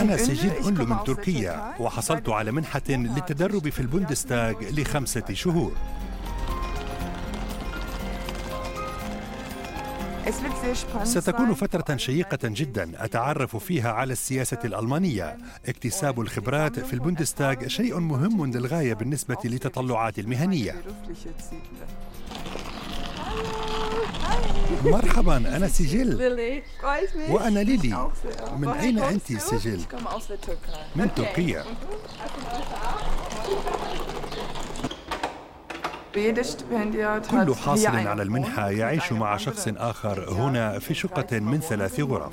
أنا سجل أنلو من تركيا وحصلت على منحة للتدرب في البوندستاغ لخمسة شهور. ستكون فترة شيقة جدا أتعرف فيها على السياسة الألمانية. اكتساب الخبرات في البوندستاغ شيء مهم للغاية بالنسبة لتطلعاتي المهنية. مرحبا أنا سجل. وأنا ليلي. من أين أنت سجل؟ من تركيا. كل حاصل على المنحة يعيش مع شخص آخر هنا في شقة من ثلاث غرف.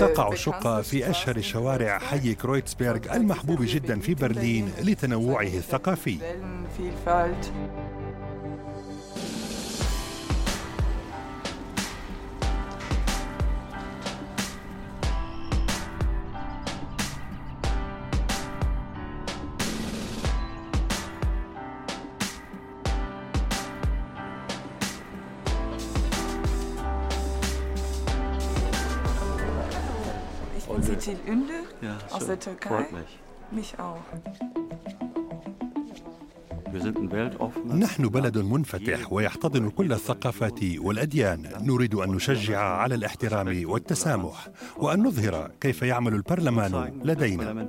تقع الشقة في أشهر شوارع حي كرويتسبرغ المحبوب جدا في برلين لتنوعه الثقافي. Zitil Ünlü Ja, aus der Türkei. Freut mich. Mich auch. نحن بلد منفتح ويحتضن كل الثقافات والأديان. نريد أن نشجع على الاحترام والتسامح وأن نظهر كيف يعمل البرلمان لدينا.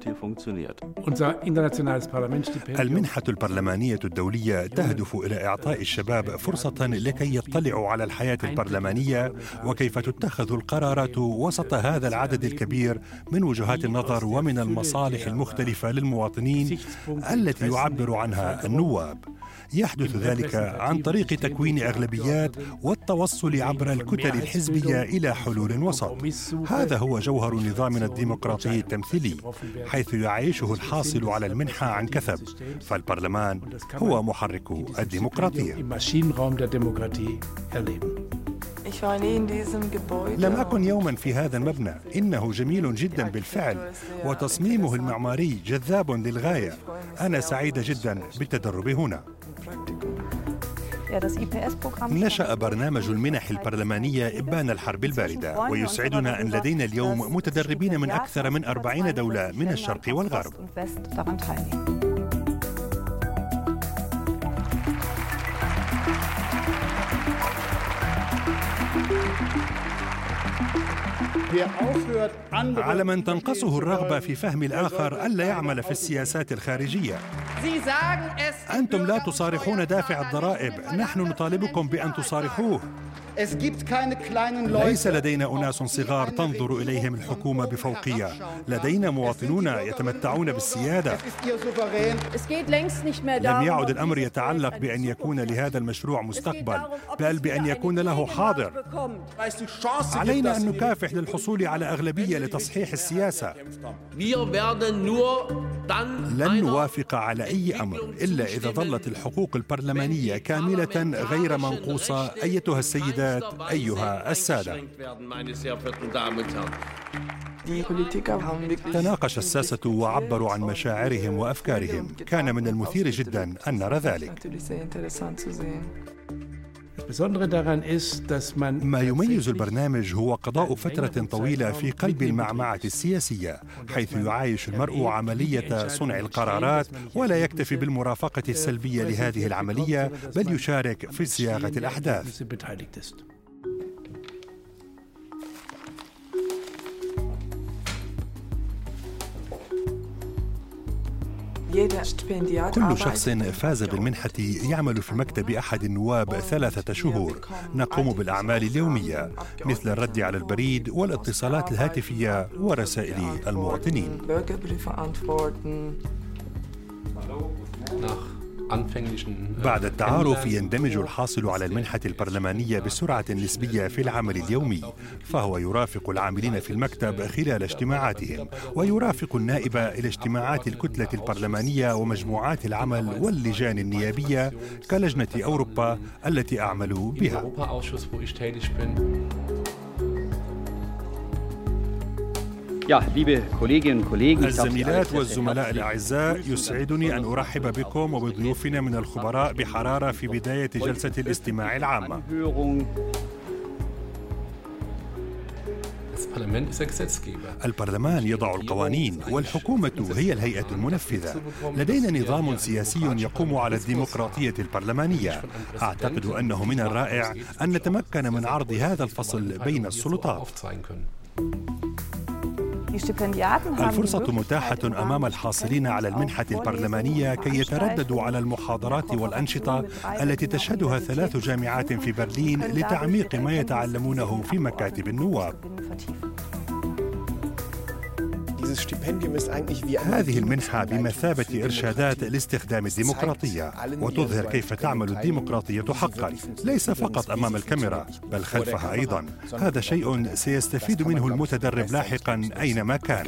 المنحة البرلمانية الدولية تهدف إلى إعطاء الشباب فرصة لكي يطلعوا على الحياة البرلمانية وكيف تتخذ القرارات وسط هذا العدد الكبير من وجهات النظر ومن المصالح المختلفة للمواطنين التي يعبر عنها النواب. يحدث ذلك عن طريق تكوين أغلبيات والتوصل عبر الكتل الحزبية إلى حلول وسط. هذا هو جوهر نظامنا الديمقراطي التمثيلي حيث يعيشه الحاصل على المنحة عن كثب. فالبرلمان هو محرك الديمقراطية لم أكن يوما في هذا المبنى. إنه جميل جدا بالفعل. وتصميمه المعماري جذاب للغاية. أنا سعيدة جدا بالتدرب هنا. نشأ برنامج المنح البرلمانية إبان الحرب الباردة. ويسعدنا أن لدينا اليوم متدربين من أكثر من أربعين دولة من الشرق والغرب. على من تنقصه الرغبة في فهم الآخر ألا يعمل في السياسات الخارجية. أنتم لا تصارحون دافع الضرائب. نحن نطالبكم بأن تصارحوه. ليس لدينا أناس صغار تنظر إليهم الحكومة بفوقية. لدينا مواطنون يتمتعون بالسيادة. لم يعد الأمر يتعلق بأن يكون لهذا المشروع مستقبل بل بأن يكون له حاضر. علينا أن نكافح للحصول على أغلبية لتصحيح السياسة. لن نوافق على أي أمر إلا إذا ظلت الحقوق البرلمانية كاملة غير منقوصة. أيتها والسيدات أيها السادة. تناقش الساسة وعبروا عن مشاعرهم وأفكارهم. كان من المثير جدا أن نرى ذلك. ما يميز البرنامج هو قضاء فترة طويلة في قلب المعمعة السياسية حيث يعايش المرء عملية صنع القرارات ولا يكتفي بالمرافقة السلبية لهذه العملية بل يشارك في صياغة الأحداث. كل شخص فاز بالمنحة يعمل في مكتب أحد النواب ثلاثة شهور. نقوم بالأعمال اليومية مثل الرد على البريد والاتصالات الهاتفية ورسائل المواطنين. بعد التعارف يندمج الحاصل على المنحة البرلمانية بسرعة نسبية في العمل اليومي فهو يرافق العاملين في المكتب خلال اجتماعاتهم ويرافق النائب إلى اجتماعات الكتلة البرلمانية ومجموعات العمل واللجان النيابية كلجنة أوروبا التي أعمل بها. الزميلات والزملاء الأعزاء يسعدني أن أرحب بكم وبضيوفنا من الخبراء بحرارة في بداية جلسة الاستماع العامة. البرلمان يضع القوانين والحكومة هي الهيئة المنفذة. لدينا نظام سياسي يقوم على الديمقراطية البرلمانية. أعتقد أنه من الرائع أن نتمكن من عرض هذا الفصل بين السلطات. الفرصة متاحة أمام الحاصلين على المنحة البرلمانية كي يترددوا على المحاضرات والأنشطة التي تشهدها ثلاث جامعات في برلين لتعميق ما يتعلمونه في مكاتب النواب. هذه المنحة بمثابة إرشادات لاستخدام الديمقراطية وتظهر كيف تعمل الديمقراطية حقا ليس فقط أمام الكاميرا بل خلفها أيضا. هذا شيء سيستفيد منه المتدرب لاحقا أينما كان.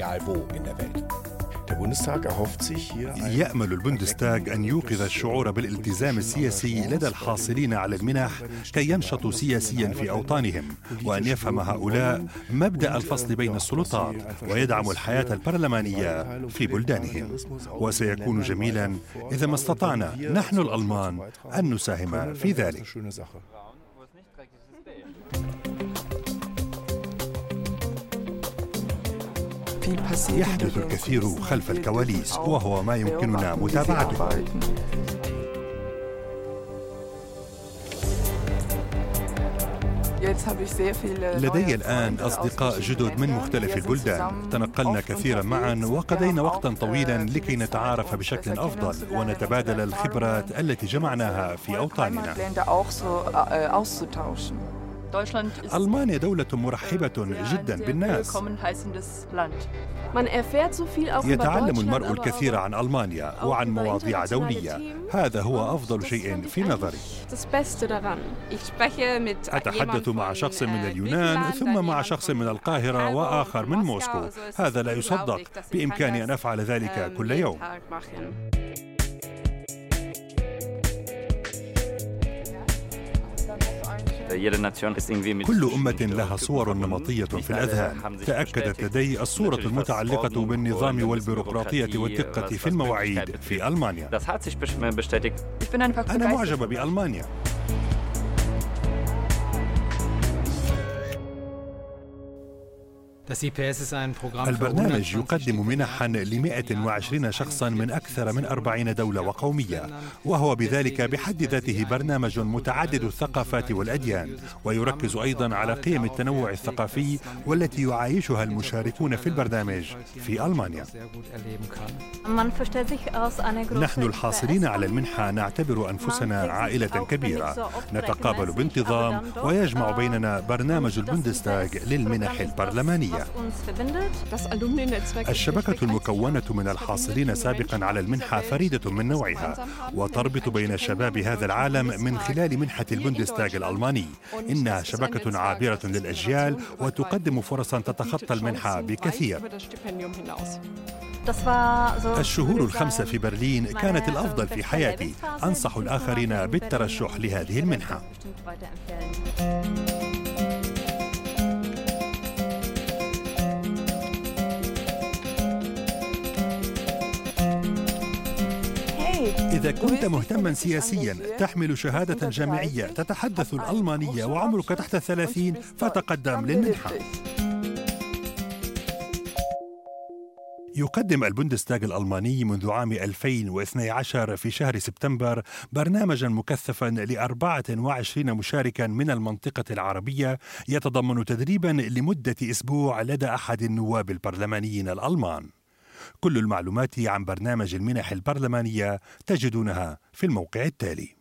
يأمل البوندستاغ أن يوقظ الشعور بالالتزام السياسي لدى الحاصلين على المنح كي ينشطوا سياسيا في أوطانهم. وأن يفهم هؤلاء مبدأ الفصل بين السلطات ويدعموا الحياة البرلمانية في بلدانهم. وسيكون جميلا إذا ما استطعنا نحن الألمان أن نساهم في ذلك. يحدث الكثير خلف الكواليس وهو ما يمكننا متابعته. لدي الآن أصدقاء جدد من مختلف البلدان. تنقلنا كثيرا معا وقضينا وقتا طويلا لكي نتعارف بشكل أفضل ونتبادل الخبرات التي جمعناها في أوطاننا. ألمانيا دولة مرحبة جدا بالناس. يتعلم المرء الكثير عن ألمانيا وعن مواضيع دولية. هذا هو أفضل شيء في نظري. أتحدث مع شخص من اليونان ثم مع شخص من القاهرة وآخر من موسكو. هذا لا يصدق بإمكاني أن أفعل ذلك كل يوم. كل أمة لها صور نمطية في الأذهان. تأكدت لدي الصورة المتعلقة بالنظام والبيروقراطية والدقة في المواعيد في ألمانيا. أنا معجبة بألمانيا. البرنامج يقدم منحا ل 120 شخصا من أكثر من 40 دولة وقومية. وهو بذلك بحد ذاته برنامج متعدد الثقافات والأديان. ويركز أيضا على قيم التنوع الثقافي والتي يعايشها المشاركون في البرنامج في ألمانيا. نحن الحاصلين على المنحة نعتبر أنفسنا عائلة كبيرة. نتقابل بانتظام ويجمع بيننا برنامج البوندستاغ للمنح البرلمانية. الشبكة المكونة من الحاصلين سابقا على المنحة فريدة من نوعها وتربط بين شباب هذا العالم من خلال منحة البوندستاغ الألماني. إنها شبكة عابرة للأجيال وتقدم فرصا تتخطى المنحة بكثير. الشهور الخمسة في برلين كانت الأفضل في حياتي. أنصح الآخرين بالترشح لهذه المنحة. إذا كنت مهتما سياسيا تحمل شهادة جامعية تتحدث الألمانية وعمرك تحت الثلاثين فتقدم للمنحة. يقدم البوندستاغ الألماني منذ عام 2012 في شهر سبتمبر برنامجا مكثفا ل 24 مشاركا من المنطقة العربية يتضمن تدريبا لمدة أسبوع لدى أحد النواب البرلمانيين الألمان. كل المعلومات عن برنامج المنح البرلمانية تجدونها في الموقع التالي.